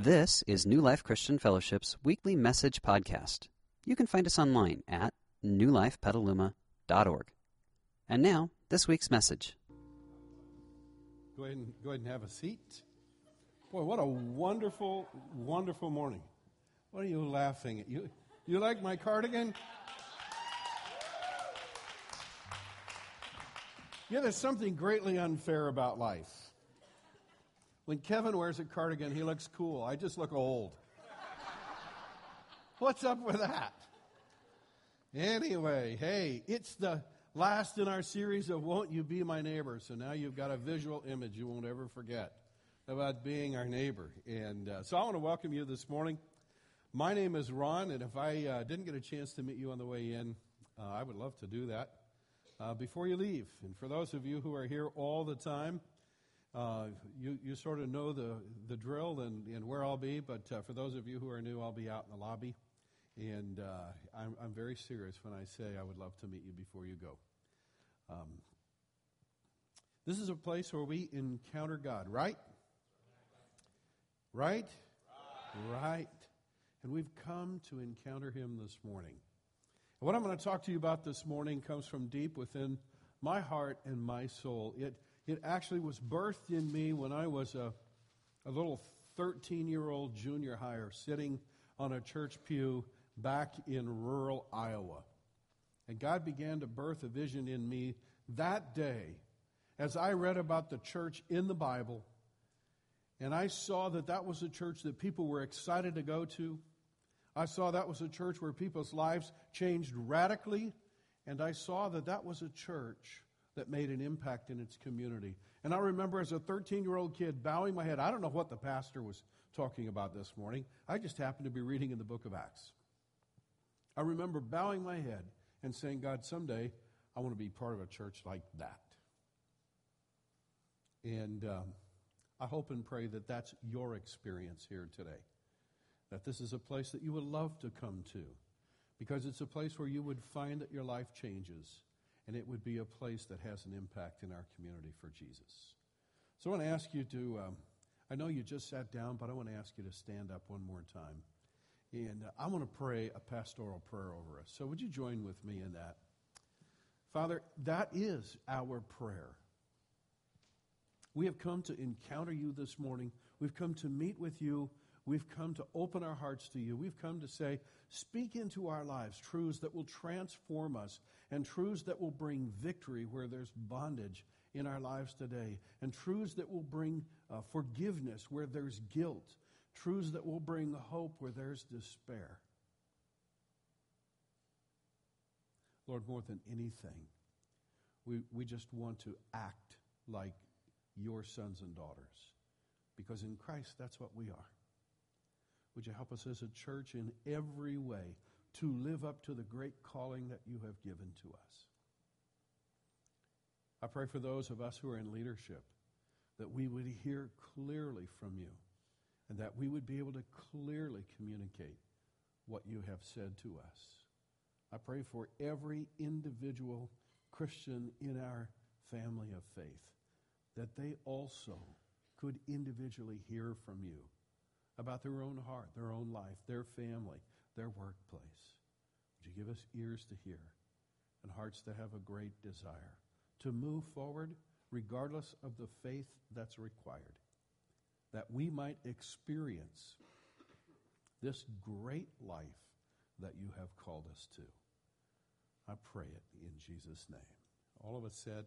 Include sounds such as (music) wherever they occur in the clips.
This is New Life Christian Fellowship's weekly message podcast. You can find us online at newlifepetaluma.org. And now, this week's message. Go ahead and go ahead and have a seat. Boy, what a wonderful, wonderful morning. What are you laughing at? You you like my cardigan? Yeah, there's something greatly unfair about life. When Kevin wears a cardigan, he looks cool. I just look old. What's up with that? Anyway, hey, it's the last in our series of Won't You Be My Neighbor? So now you've got a visual image you won't ever forget about being our neighbor. And uh, so I want to welcome you this morning. My name is Ron, and if I uh, didn't get a chance to meet you on the way in, uh, I would love to do that uh, before you leave. And for those of you who are here all the time, uh, you, you sort of know the, the drill and, and where I'll be, but uh, for those of you who are new, I'll be out in the lobby. And uh, I'm, I'm very serious when I say I would love to meet you before you go. Um, this is a place where we encounter God, right? Right? Right. And we've come to encounter Him this morning. And what I'm going to talk to you about this morning comes from deep within my heart and my soul. It, it actually was birthed in me when I was a, a little 13 year old junior higher sitting on a church pew back in rural Iowa. And God began to birth a vision in me that day as I read about the church in the Bible. And I saw that that was a church that people were excited to go to. I saw that was a church where people's lives changed radically. And I saw that that was a church that made an impact in its community. And I remember as a 13 year old kid bowing my head. I don't know what the pastor was talking about this morning. I just happened to be reading in the book of Acts. I remember bowing my head and saying, God, someday I want to be part of a church like that. And um, I hope and pray that that's your experience here today. That this is a place that you would love to come to because it's a place where you would find that your life changes and it would be a place that has an impact in our community for Jesus. So I want to ask you to, um, I know you just sat down, but I want to ask you to stand up one more time. And uh, I want to pray a pastoral prayer over us. So would you join with me in that? Father, that is our prayer. We have come to encounter you this morning. We've come to meet with you. We've come to open our hearts to you. We've come to say, speak into our lives truths that will transform us and truths that will bring victory where there's bondage in our lives today, and truths that will bring uh, forgiveness where there's guilt, truths that will bring hope where there's despair. Lord, more than anything, we, we just want to act like your sons and daughters. Because in Christ, that's what we are. Would you help us as a church in every way to live up to the great calling that you have given to us? I pray for those of us who are in leadership that we would hear clearly from you and that we would be able to clearly communicate what you have said to us. I pray for every individual Christian in our family of faith that they also could individually hear from you about their own heart, their own life, their family, their workplace. Would you give us ears to hear and hearts to have a great desire to move forward regardless of the faith that's required, that we might experience this great life that you have called us to. I pray it in Jesus' name. All of us said,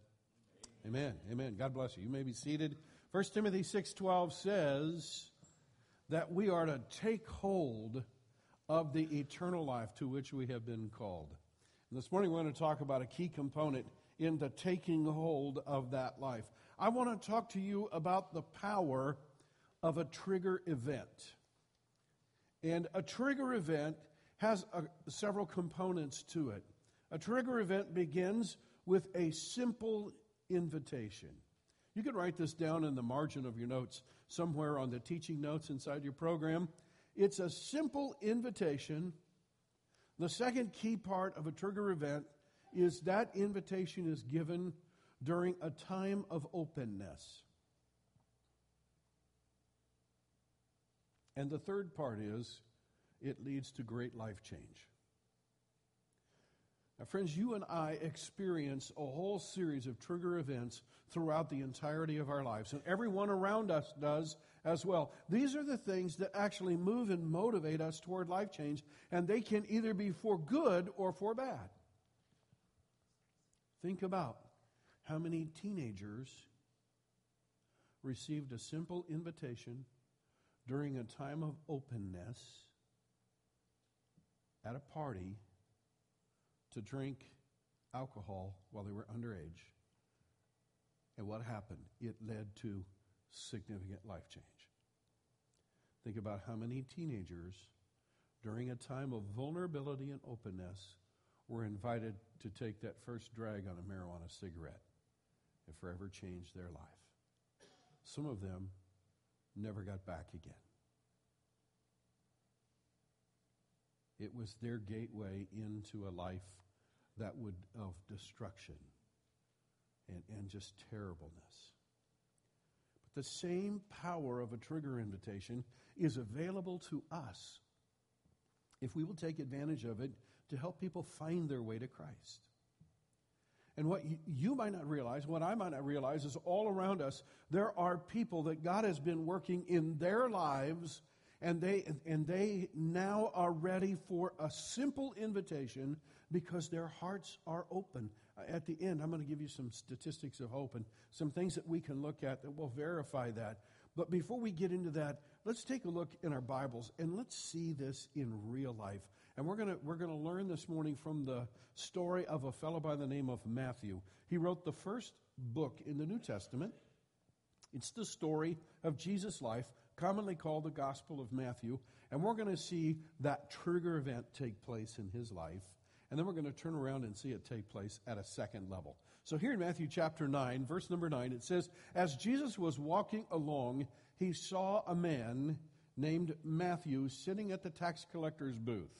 Amen. Amen. God bless you. You may be seated. 1 Timothy 6:12 says, that we are to take hold of the eternal life to which we have been called. And this morning we're going to talk about a key component in the taking hold of that life. I want to talk to you about the power of a trigger event. And a trigger event has a, several components to it. A trigger event begins with a simple invitation. You can write this down in the margin of your notes somewhere on the teaching notes inside your program. It's a simple invitation. The second key part of a trigger event is that invitation is given during a time of openness. And the third part is it leads to great life change. Now, friends, you and I experience a whole series of trigger events throughout the entirety of our lives, and everyone around us does as well. These are the things that actually move and motivate us toward life change, and they can either be for good or for bad. Think about how many teenagers received a simple invitation during a time of openness at a party to drink alcohol while they were underage. And what happened? It led to significant life change. Think about how many teenagers, during a time of vulnerability and openness, were invited to take that first drag on a marijuana cigarette and forever changed their life. Some of them never got back again. It was their gateway into a life that would of destruction and, and just terribleness. But the same power of a trigger invitation is available to us if we will take advantage of it to help people find their way to Christ. And what you might not realize, what I might not realize, is all around us there are people that God has been working in their lives, and they and they now are ready for a simple invitation because their hearts are open. Uh, at the end, I'm going to give you some statistics of hope and some things that we can look at that will verify that. But before we get into that, let's take a look in our Bibles and let's see this in real life. And we're going to, we're gonna learn this morning from the story of a fellow by the name of Matthew. He wrote the first book in the New Testament. It's the story of Jesus' life, commonly called the Gospel of Matthew. And we're going to see that trigger event take place in his life. And then we're going to turn around and see it take place at a second level. So here in Matthew chapter 9, verse number 9, it says, As Jesus was walking along, he saw a man named Matthew sitting at the tax collector's booth.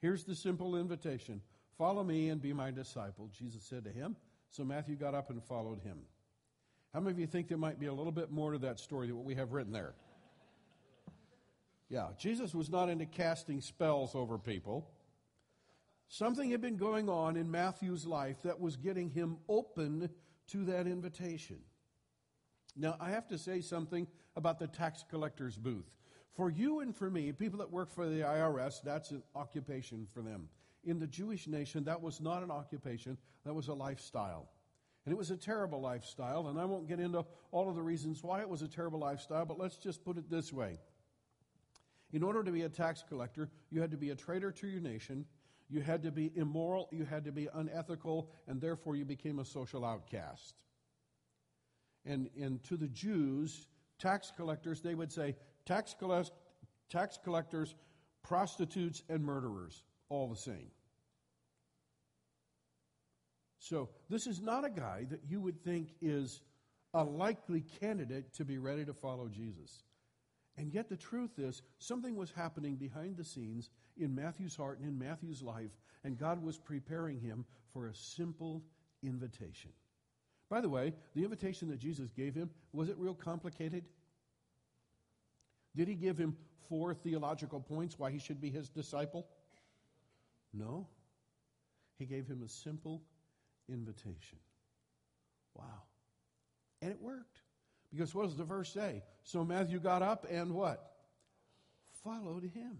Here's the simple invitation Follow me and be my disciple, Jesus said to him. So Matthew got up and followed him. How many of you think there might be a little bit more to that story than what we have written there? Yeah, Jesus was not into casting spells over people. Something had been going on in Matthew's life that was getting him open to that invitation. Now, I have to say something about the tax collector's booth. For you and for me, people that work for the IRS, that's an occupation for them. In the Jewish nation, that was not an occupation, that was a lifestyle. And it was a terrible lifestyle, and I won't get into all of the reasons why it was a terrible lifestyle, but let's just put it this way. In order to be a tax collector, you had to be a traitor to your nation, you had to be immoral, you had to be unethical, and therefore you became a social outcast. And, and to the Jews, tax collectors, they would say, tax, collect, tax collectors, prostitutes, and murderers, all the same. So, this is not a guy that you would think is a likely candidate to be ready to follow Jesus. And yet, the truth is, something was happening behind the scenes in Matthew's heart and in Matthew's life, and God was preparing him for a simple invitation. By the way, the invitation that Jesus gave him, was it real complicated? Did he give him four theological points why he should be his disciple? No. He gave him a simple invitation. Wow. And it worked. Because what does the verse say? So Matthew got up and what? Followed him.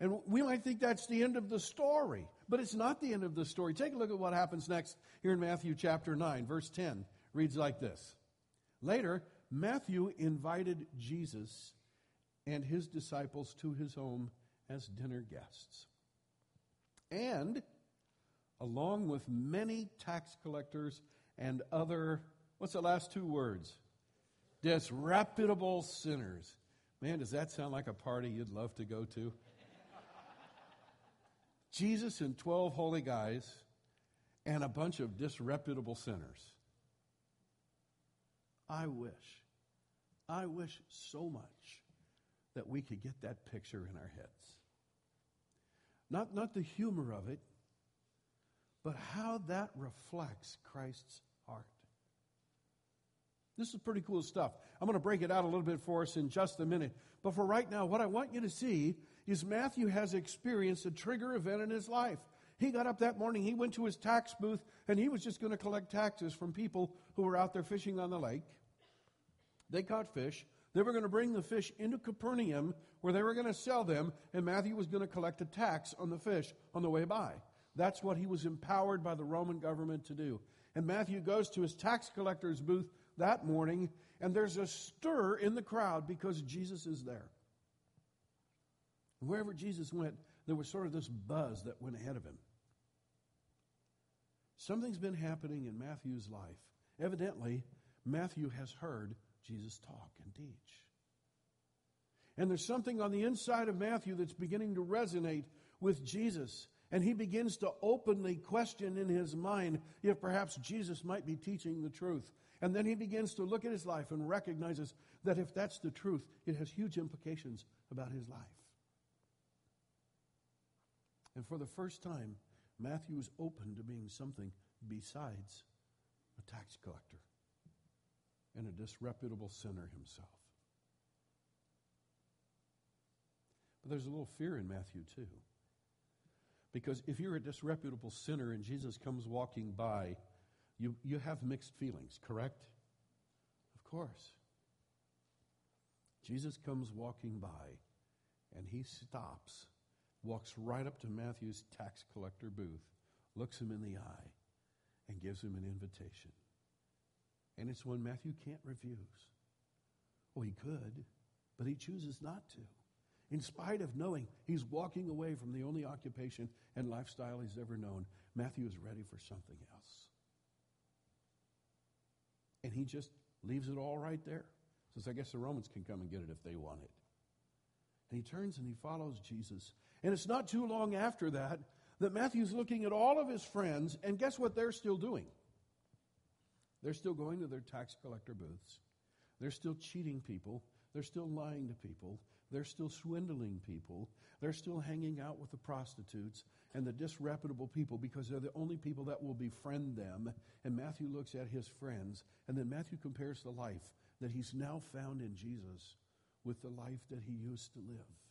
And we might think that's the end of the story, but it's not the end of the story. Take a look at what happens next here in Matthew chapter 9, verse 10. Reads like this Later, Matthew invited Jesus and his disciples to his home as dinner guests. And along with many tax collectors and other, what's the last two words? Disreputable sinners. Man, does that sound like a party you'd love to go to? Jesus and 12 holy guys and a bunch of disreputable sinners. I wish, I wish so much that we could get that picture in our heads. Not, not the humor of it, but how that reflects Christ's heart. This is pretty cool stuff. I'm going to break it out a little bit for us in just a minute. But for right now, what I want you to see is Matthew has experienced a trigger event in his life. He got up that morning, he went to his tax booth, and he was just going to collect taxes from people who were out there fishing on the lake. They caught fish. They were going to bring the fish into Capernaum where they were going to sell them, and Matthew was going to collect a tax on the fish on the way by. That's what he was empowered by the Roman government to do. And Matthew goes to his tax collector's booth that morning, and there's a stir in the crowd because Jesus is there. Wherever Jesus went, there was sort of this buzz that went ahead of him. Something's been happening in Matthew's life. Evidently, Matthew has heard Jesus talk and teach. And there's something on the inside of Matthew that's beginning to resonate with Jesus. And he begins to openly question in his mind if perhaps Jesus might be teaching the truth. And then he begins to look at his life and recognizes that if that's the truth, it has huge implications about his life. And for the first time, Matthew is open to being something besides a tax collector and a disreputable sinner himself. But there's a little fear in Matthew, too. Because if you're a disreputable sinner and Jesus comes walking by, you, you have mixed feelings, correct? Of course. Jesus comes walking by and he stops, walks right up to Matthew's tax collector booth, looks him in the eye, and gives him an invitation. And it's one Matthew can't refuse. Well, he could, but he chooses not to. In spite of knowing he's walking away from the only occupation and lifestyle he's ever known, Matthew is ready for something else. And he just leaves it all right there. Says, I guess the Romans can come and get it if they want it. And he turns and he follows Jesus. And it's not too long after that that Matthew's looking at all of his friends, and guess what they're still doing? They're still going to their tax collector booths. They're still cheating people. They're still lying to people. They're still swindling people. They're still hanging out with the prostitutes and the disreputable people because they're the only people that will befriend them. And Matthew looks at his friends, and then Matthew compares the life that he's now found in Jesus with the life that he used to live.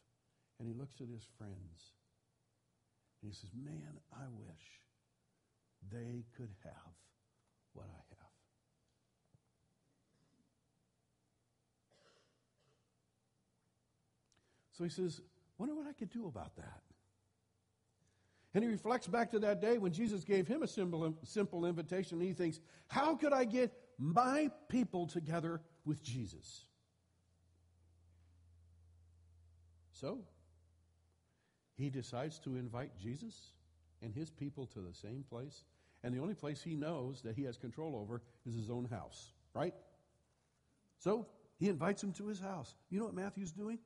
And he looks at his friends and he says, Man, I wish they could have what I have. So he says, Wonder what I could do about that. And he reflects back to that day when Jesus gave him a simple, simple invitation, and he thinks, How could I get my people together with Jesus? So, he decides to invite Jesus and his people to the same place. And the only place he knows that he has control over is his own house, right? So, he invites him to his house. You know what Matthew's doing?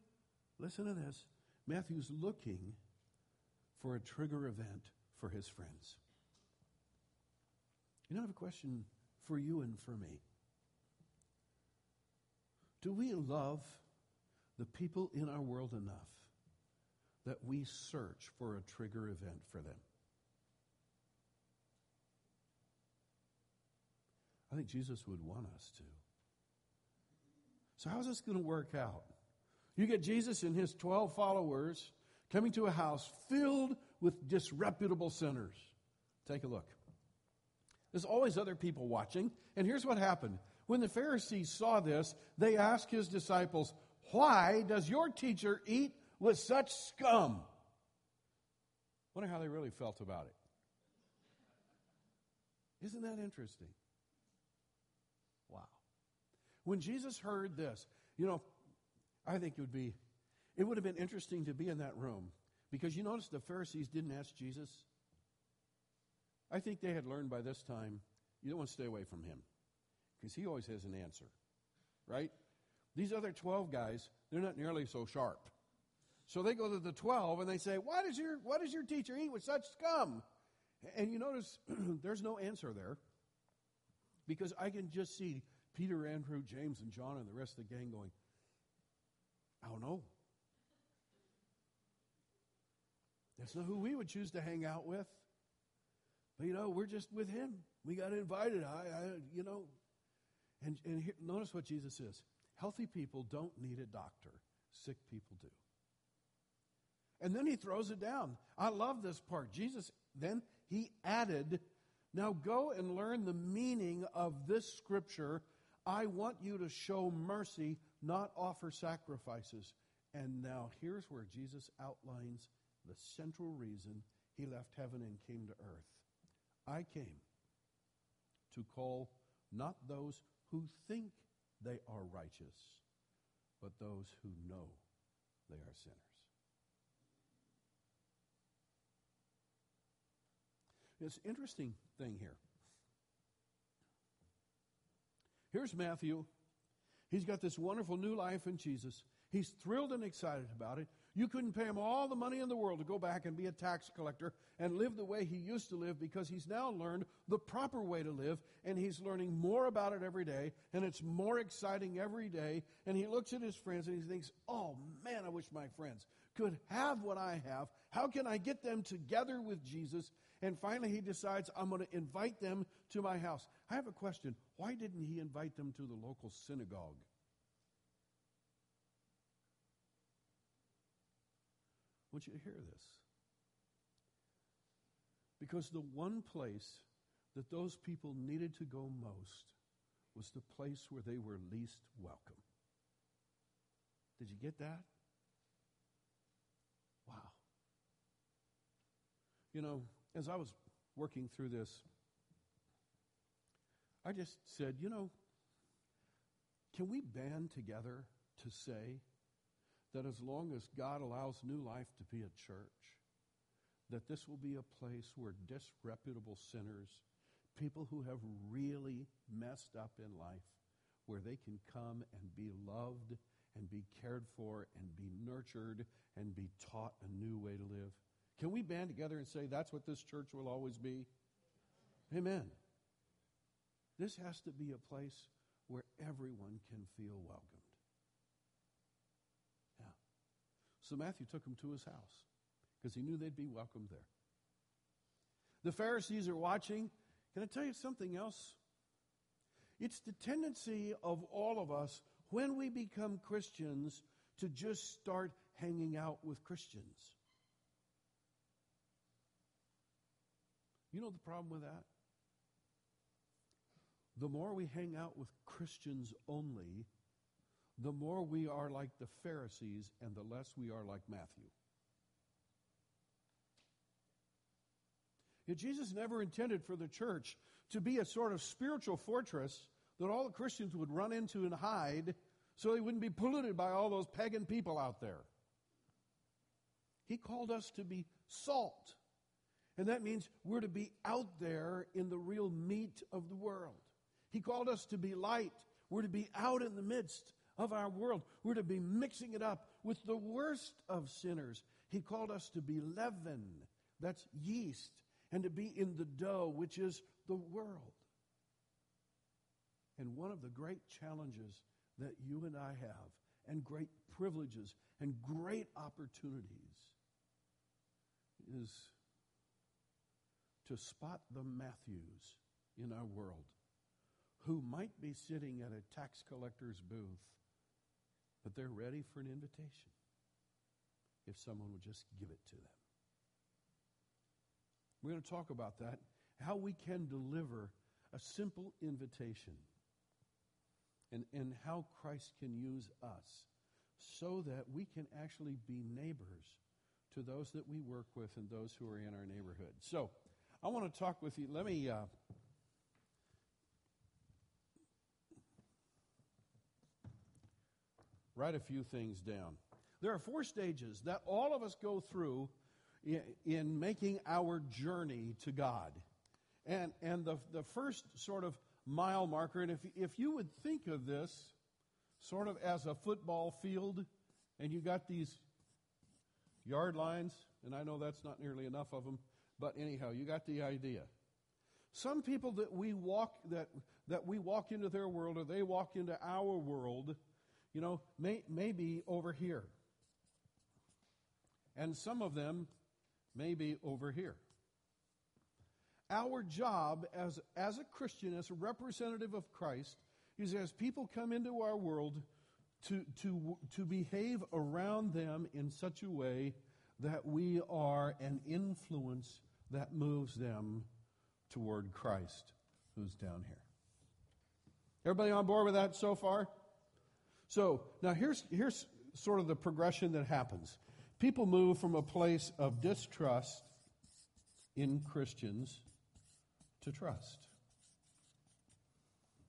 Listen to this. Matthew's looking for a trigger event for his friends. You know, I have a question for you and for me. Do we love the people in our world enough that we search for a trigger event for them? I think Jesus would want us to. So, how's this going to work out? You get Jesus and his 12 followers coming to a house filled with disreputable sinners. Take a look. There's always other people watching. And here's what happened. When the Pharisees saw this, they asked his disciples, Why does your teacher eat with such scum? Wonder how they really felt about it. Isn't that interesting? Wow. When Jesus heard this, you know, I think it would be, it would have been interesting to be in that room because you notice the Pharisees didn't ask Jesus. I think they had learned by this time you don't want to stay away from him because he always has an answer, right? These other 12 guys, they're not nearly so sharp. So they go to the 12 and they say, Why does your, why does your teacher eat with such scum? And you notice (clears throat) there's no answer there because I can just see Peter, Andrew, James, and John and the rest of the gang going, I don't know. That's not who we would choose to hang out with. But you know, we're just with him. We got invited. I, I you know. And, and here, notice what Jesus says healthy people don't need a doctor, sick people do. And then he throws it down. I love this part. Jesus, then he added, Now go and learn the meaning of this scripture. I want you to show mercy, not offer sacrifices. And now here's where Jesus outlines the central reason he left heaven and came to earth. I came to call not those who think they are righteous, but those who know they are sinners. It's interesting thing here. Here's Matthew. He's got this wonderful new life in Jesus. He's thrilled and excited about it. You couldn't pay him all the money in the world to go back and be a tax collector and live the way he used to live because he's now learned the proper way to live and he's learning more about it every day and it's more exciting every day. And he looks at his friends and he thinks, oh man, I wish my friends could have what I have. How can I get them together with Jesus? And finally, he decides, I'm going to invite them to my house. I have a question. Why didn't he invite them to the local synagogue? I want you to hear this. Because the one place that those people needed to go most was the place where they were least welcome. Did you get that? Wow. You know, as I was working through this, I just said, you know, can we band together to say that as long as God allows New Life to be a church, that this will be a place where disreputable sinners, people who have really messed up in life, where they can come and be loved and be cared for and be nurtured and be taught a new way to live. Can we band together and say that's what this church will always be? Amen. This has to be a place where everyone can feel welcome. So Matthew took them to his house because he knew they'd be welcomed there. The Pharisees are watching. Can I tell you something else? It's the tendency of all of us when we become Christians to just start hanging out with Christians. You know the problem with that? The more we hang out with Christians only, the more we are like the Pharisees and the less we are like Matthew. Yet Jesus never intended for the church to be a sort of spiritual fortress that all the Christians would run into and hide so they wouldn't be polluted by all those pagan people out there. He called us to be salt. And that means we're to be out there in the real meat of the world. He called us to be light. We're to be out in the midst of our world. We're to be mixing it up with the worst of sinners. He called us to be leaven, that's yeast, and to be in the dough, which is the world. And one of the great challenges that you and I have, and great privileges, and great opportunities, is to spot the Matthews in our world who might be sitting at a tax collector's booth but they're ready for an invitation if someone would just give it to them. We're going to talk about that, how we can deliver a simple invitation, and, and how Christ can use us so that we can actually be neighbors to those that we work with and those who are in our neighborhood. So, I want to talk with you. Let me. Uh, write a few things down. There are four stages that all of us go through in, in making our journey to God. And, and the, the first sort of mile marker, and if, if you would think of this sort of as a football field, and you got these yard lines, and I know that's not nearly enough of them, but anyhow, you got the idea. Some people that we walk that that we walk into their world or they walk into our world you know, may, be over here. And some of them may be over here. Our job as, as a Christian, as a representative of Christ, is as people come into our world to, to, to behave around them in such a way that we are an influence that moves them toward Christ who's down here. Everybody on board with that so far? So now here's, here's sort of the progression that happens. People move from a place of distrust in Christians to trust.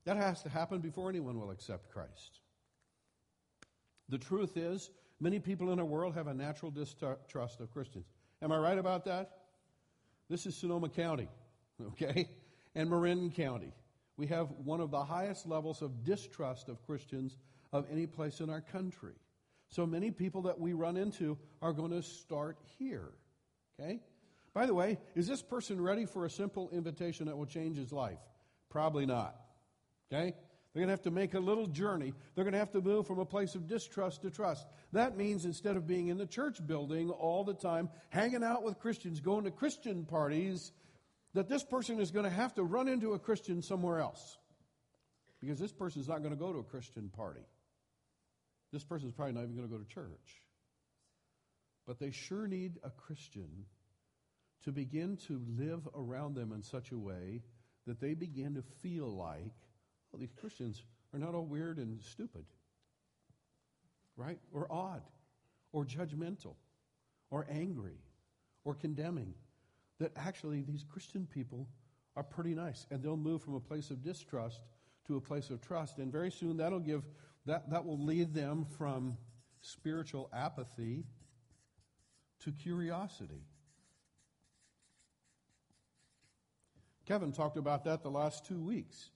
That has to happen before anyone will accept Christ. The truth is, many people in our world have a natural distrust of Christians. Am I right about that? This is Sonoma County, (laughs) okay? And Marin County. We have one of the highest levels of distrust of Christians of any place in our country. So many people that we run into are going to start here, okay? By the way, is this person ready for a simple invitation that will change his life? Probably not. Okay? They're going to have to make a little journey. They're going to have to move from a place of distrust to trust. That means instead of being in the church building all the time, hanging out with Christians, going to Christian parties, that this person is going to have to run into a Christian somewhere else. Because this person is not going to go to a Christian party. This person is probably not even going to go to church. But they sure need a Christian to begin to live around them in such a way that they begin to feel like well, these Christians are not all weird and stupid, right? Or odd, or judgmental, or angry, or condemning. That actually these Christian people are pretty nice, and they'll move from a place of distrust to a place of trust, and very soon that'll give that that will lead them from spiritual apathy to curiosity. Kevin talked about that the last two weeks.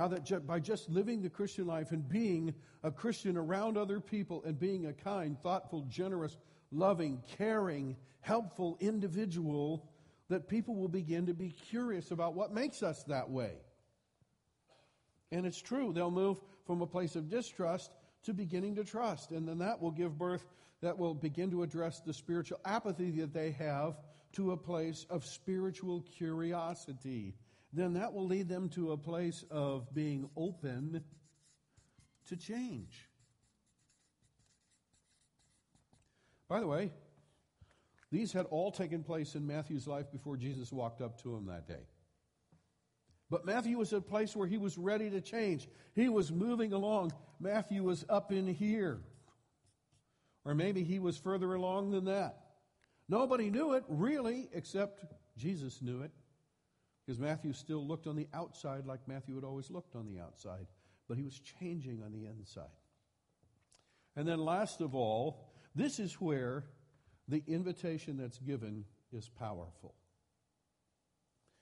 How that by just living the Christian life and being a Christian around other people and being a kind, thoughtful, generous, loving, caring, helpful individual, that people will begin to be curious about what makes us that way. And it's true, they'll move from a place of distrust to beginning to trust. And then that will give birth, that will begin to address the spiritual apathy that they have to a place of spiritual curiosity then that will lead them to a place of being open to change. By the way, these had all taken place in Matthew's life before Jesus walked up to him that day. But Matthew was at a place where he was ready to change. He was moving along. Matthew was up in here. Or maybe he was further along than that. Nobody knew it, really, except Jesus knew it. Because Matthew still looked on the outside like Matthew had always looked on the outside, but he was changing on the inside. And then, last of all, this is where the invitation that's given is powerful.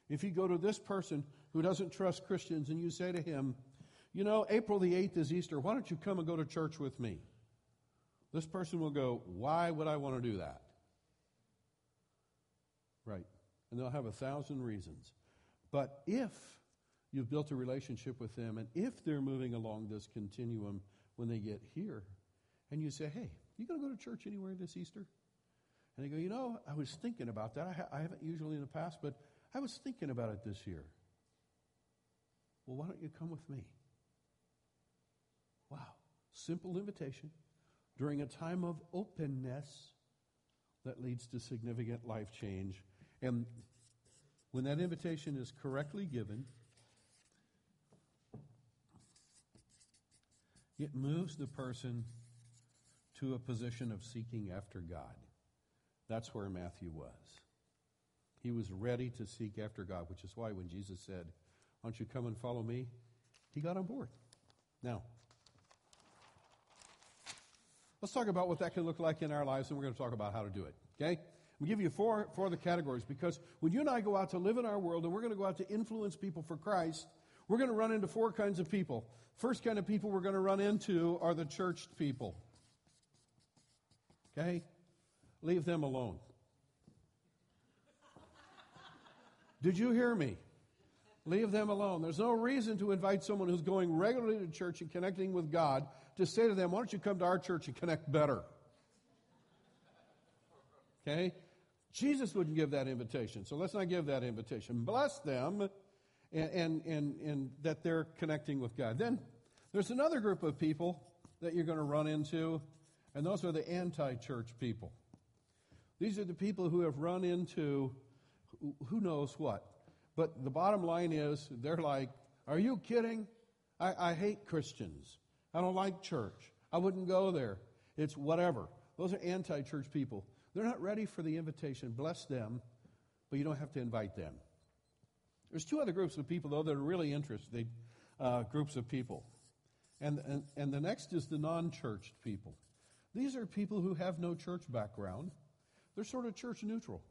If you go to this person who doesn't trust Christians and you say to him, You know, April the 8th is Easter, why don't you come and go to church with me? This person will go, Why would I want to do that? Right. And they'll have a thousand reasons. But if you've built a relationship with them and if they're moving along this continuum when they get here, and you say, hey, you going to go to church anywhere this Easter? And they go, you know, I was thinking about that. I, ha- I haven't usually in the past, but I was thinking about it this year. Well, why don't you come with me? Wow. Simple invitation during a time of openness that leads to significant life change. And when that invitation is correctly given, it moves the person to a position of seeking after God. That's where Matthew was. He was ready to seek after God, which is why when Jesus said, Why don't you come and follow me? He got on board. Now, let's talk about what that can look like in our lives, and we're going to talk about how to do it. Okay? We give you four, four other categories because when you and I go out to live in our world and we're going to go out to influence people for Christ, we're going to run into four kinds of people. First kind of people we're going to run into are the churched people. Okay? Leave them alone. Did you hear me? Leave them alone. There's no reason to invite someone who's going regularly to church and connecting with God to say to them, why don't you come to our church and connect better? Okay? Jesus wouldn't give that invitation, so let's not give that invitation. Bless them and, and, and, and that they're connecting with God. Then There's another group of people that you're going to run into, and those are the anti church people. These are the people who have run into who knows what. But the bottom line is, they're like, Are you kidding? I, I hate Christians. I don't like church. I wouldn't go there. It's whatever. Those are anti church people. They're not ready for the invitation. Bless them, but you don't have to invite them. There's two other groups of people, though, that are really interesting uh, groups of people. And, and, and the next is the non churched people. These are people who have no church background, they're sort of church neutral.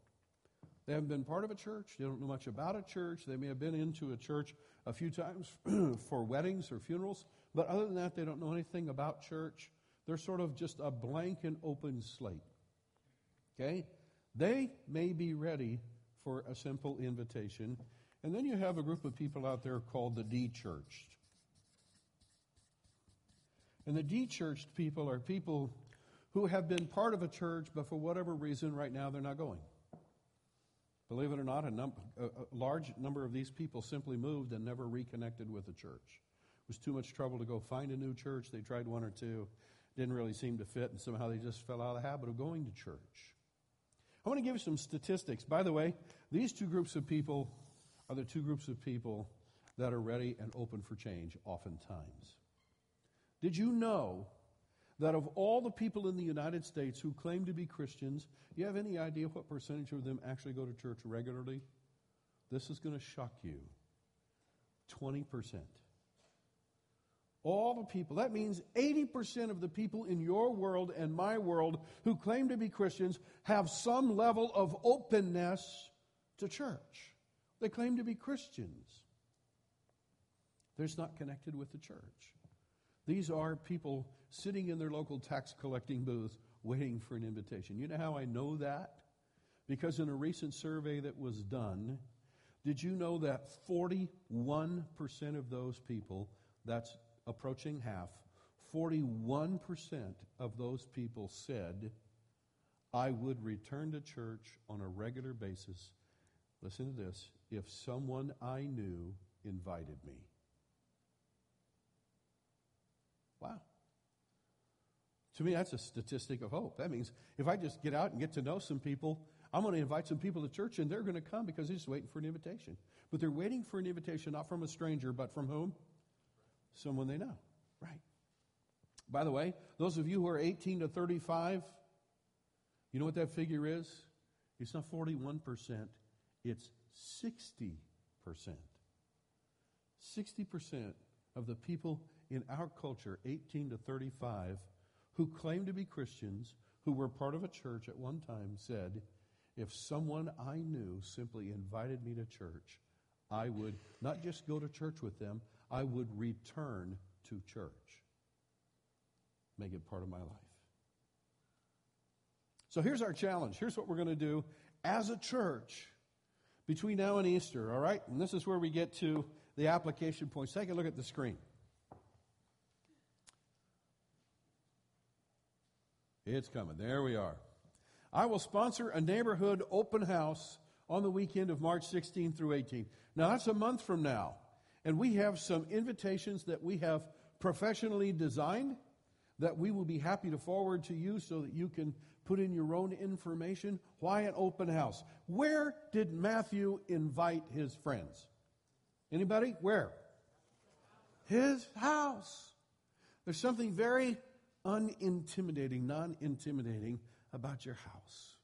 They haven't been part of a church. They don't know much about a church. They may have been into a church a few times (clears throat) for weddings or funerals, but other than that, they don't know anything about church. They're sort of just a blank and open slate. Okay? They may be ready for a simple invitation. And then you have a group of people out there called the de churched. And the de churched people are people who have been part of a church, but for whatever reason, right now they're not going. Believe it or not, a, num- a large number of these people simply moved and never reconnected with the church. It was too much trouble to go find a new church. They tried one or two, didn't really seem to fit, and somehow they just fell out of the habit of going to church. I want to give you some statistics. By the way, these two groups of people are the two groups of people that are ready and open for change, oftentimes. Did you know that of all the people in the United States who claim to be Christians, you have any idea what percentage of them actually go to church regularly? This is going to shock you 20%. All the people. That means 80% of the people in your world and my world who claim to be Christians have some level of openness to church. They claim to be Christians. They're not connected with the church. These are people sitting in their local tax collecting booth waiting for an invitation. You know how I know that? Because in a recent survey that was done, did you know that 41% of those people, that's approaching half, 41% of those people said, I would return to church on a regular basis. Listen to this if someone I knew invited me. Wow. To me, that's a statistic of hope. That means if I just get out and get to know some people, I'm going to invite some people to church and they're going to come because they're just waiting for an invitation. But they're waiting for an invitation not from a stranger, but from whom? Someone they know. Right. By the way, those of you who are 18 to 35, you know what that figure is? It's not 41%, it's 60%. 60% of the people in our culture, 18 to 35, who claim to be Christians, who were part of a church at one time, said, if someone I knew simply invited me to church, I would not just go to church with them, I would return to church. Make it part of my life. So here's our challenge. Here's what we're going to do as a church between now and Easter, all right? And this is where we get to the application points. Take a look at the screen. It's coming. There we are. I will sponsor a neighborhood open house on the weekend of March 16 through 18. Now, that's a month from now. And we have some invitations that we have professionally designed that we will be happy to forward to you so that you can put in your own information. Why an open house? Where did Matthew invite his friends? Anybody? Where? His house. There's something very unintimidating, non intimidating about your house.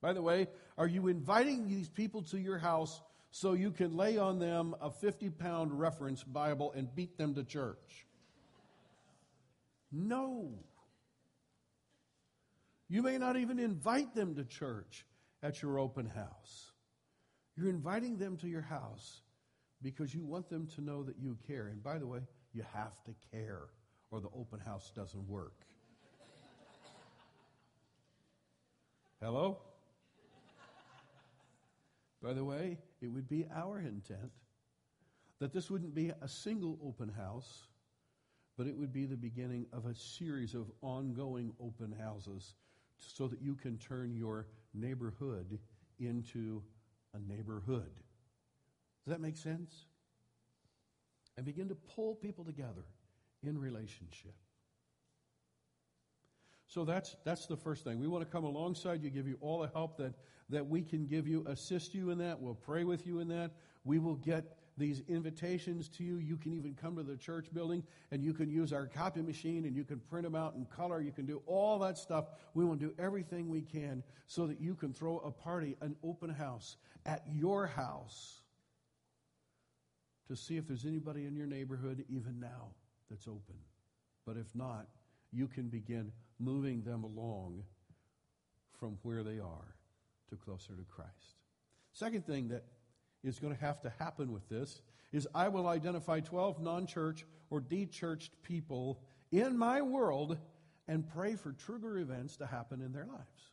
By the way, are you inviting these people to your house so you can lay on them a 50 pound reference Bible and beat them to church? No. You may not even invite them to church at your open house. You're inviting them to your house because you want them to know that you care. And by the way, you have to care or the open house doesn't work. Hello? By the way, it would be our intent that this wouldn't be a single open house, but it would be the beginning of a series of ongoing open houses so that you can turn your neighborhood into a neighborhood. Does that make sense? And begin to pull people together in relationship. So that's, that's the first thing. We want to come alongside you, give you all the help that, that we can give you, assist you in that. We'll pray with you in that. We will get these invitations to you. You can even come to the church building and you can use our copy machine and you can print them out in color. You can do all that stuff. We will do everything we can so that you can throw a party, an open house at your house to see if there's anybody in your neighborhood even now that's open. But if not, you can begin moving them along from where they are to closer to Christ. Second thing that is going to have to happen with this is I will identify 12 non church or de-churched people in my world and pray for trigger events to happen in their lives.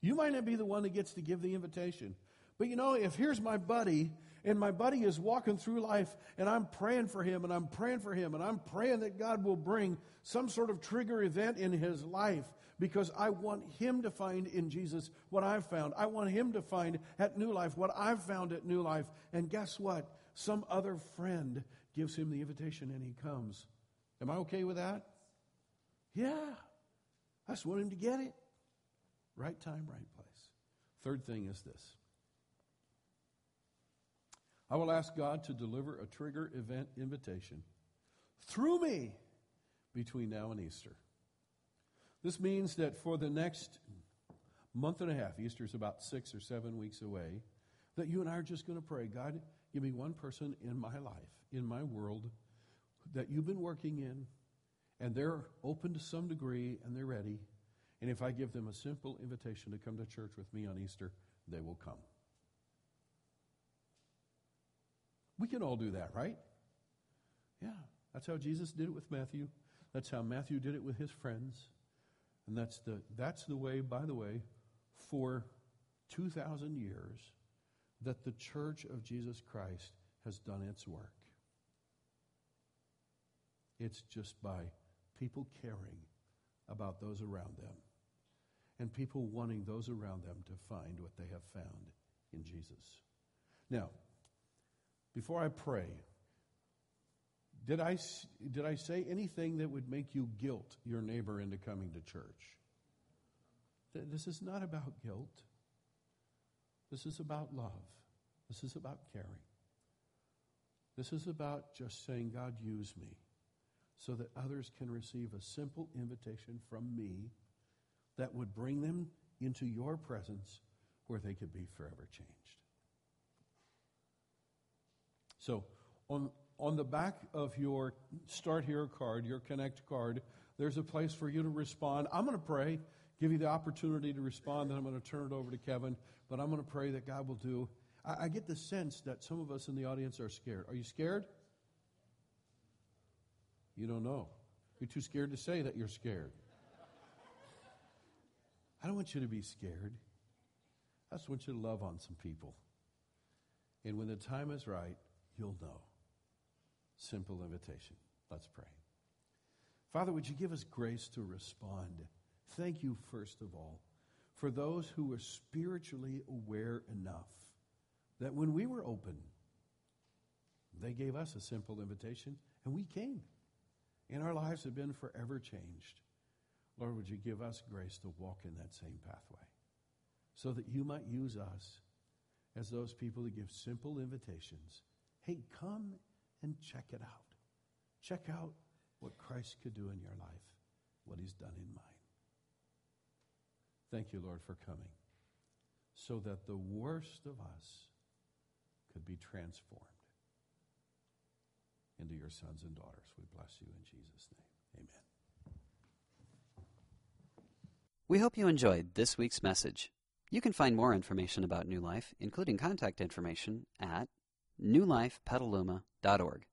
You might not be the one that gets to give the invitation, but you know, if here's my buddy and my buddy is walking through life and I'm praying for him and I'm praying for him and I'm praying that God will bring some sort of trigger event in his life because I want him to find in Jesus what I've found. I want him to find at New Life what I've found at New Life. And guess what? Some other friend gives him the invitation and he comes. Am I okay with that? Yeah. I just want him to get it. Right time, right place. Third thing is this I will ask God to deliver a trigger event invitation through me between now and Easter. This means that for the next month and a half, Easter is about six or seven weeks away, that you and I are just going to pray God, give me one person in my life, in my world, that you've been working in, and they're open to some degree and they're ready. And if I give them a simple invitation to come to church with me on Easter, they will come. We can all do that, right? Yeah. That's how Jesus did it with Matthew. That's how Matthew did it with his friends. And that's the, that's the way, by the way, for 2,000 years that the church of Jesus Christ has done its work. It's just by people caring about those around them and people wanting those around them to find what they have found in Jesus. Now, before I pray, did I, did I say anything that would make you guilt your neighbor into coming to church? This is not about guilt. This is about love. This is about caring. This is about just saying, God, use me so that others can receive a simple invitation from me that would bring them into your presence where they could be forever changed. So, on, on the back of your Start Here card, your Connect card, there's a place for you to respond. I'm going to pray, give you the opportunity to respond, then I'm going to turn it over to Kevin. But I'm going to pray that God will do. I, I get the sense that some of us in the audience are scared. Are you scared? You don't know. You're too scared to say that you're scared. I don't want you to be scared. I just want you to love on some people. And when the time is right, you'll know. Simple invitation. Let's pray. Father, would you give us grace to respond? Thank you, first of all, for those who were spiritually aware enough that when we were open, they gave us a simple invitation and we came. And our lives have been forever changed. Lord, would you give us grace to walk in that same pathway so that you might use us as those people that give simple invitations Hey, come and check it out. Check out what Christ could do in your life, what he's done in mine. Thank you, Lord, for coming so that the worst of us could be transformed into your sons and daughters. We bless you in Jesus' name. Amen. We hope you enjoyed this week's message. You can find more information about New Life, including contact information, at newlifepetaluma.org.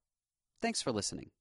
Thanks for listening.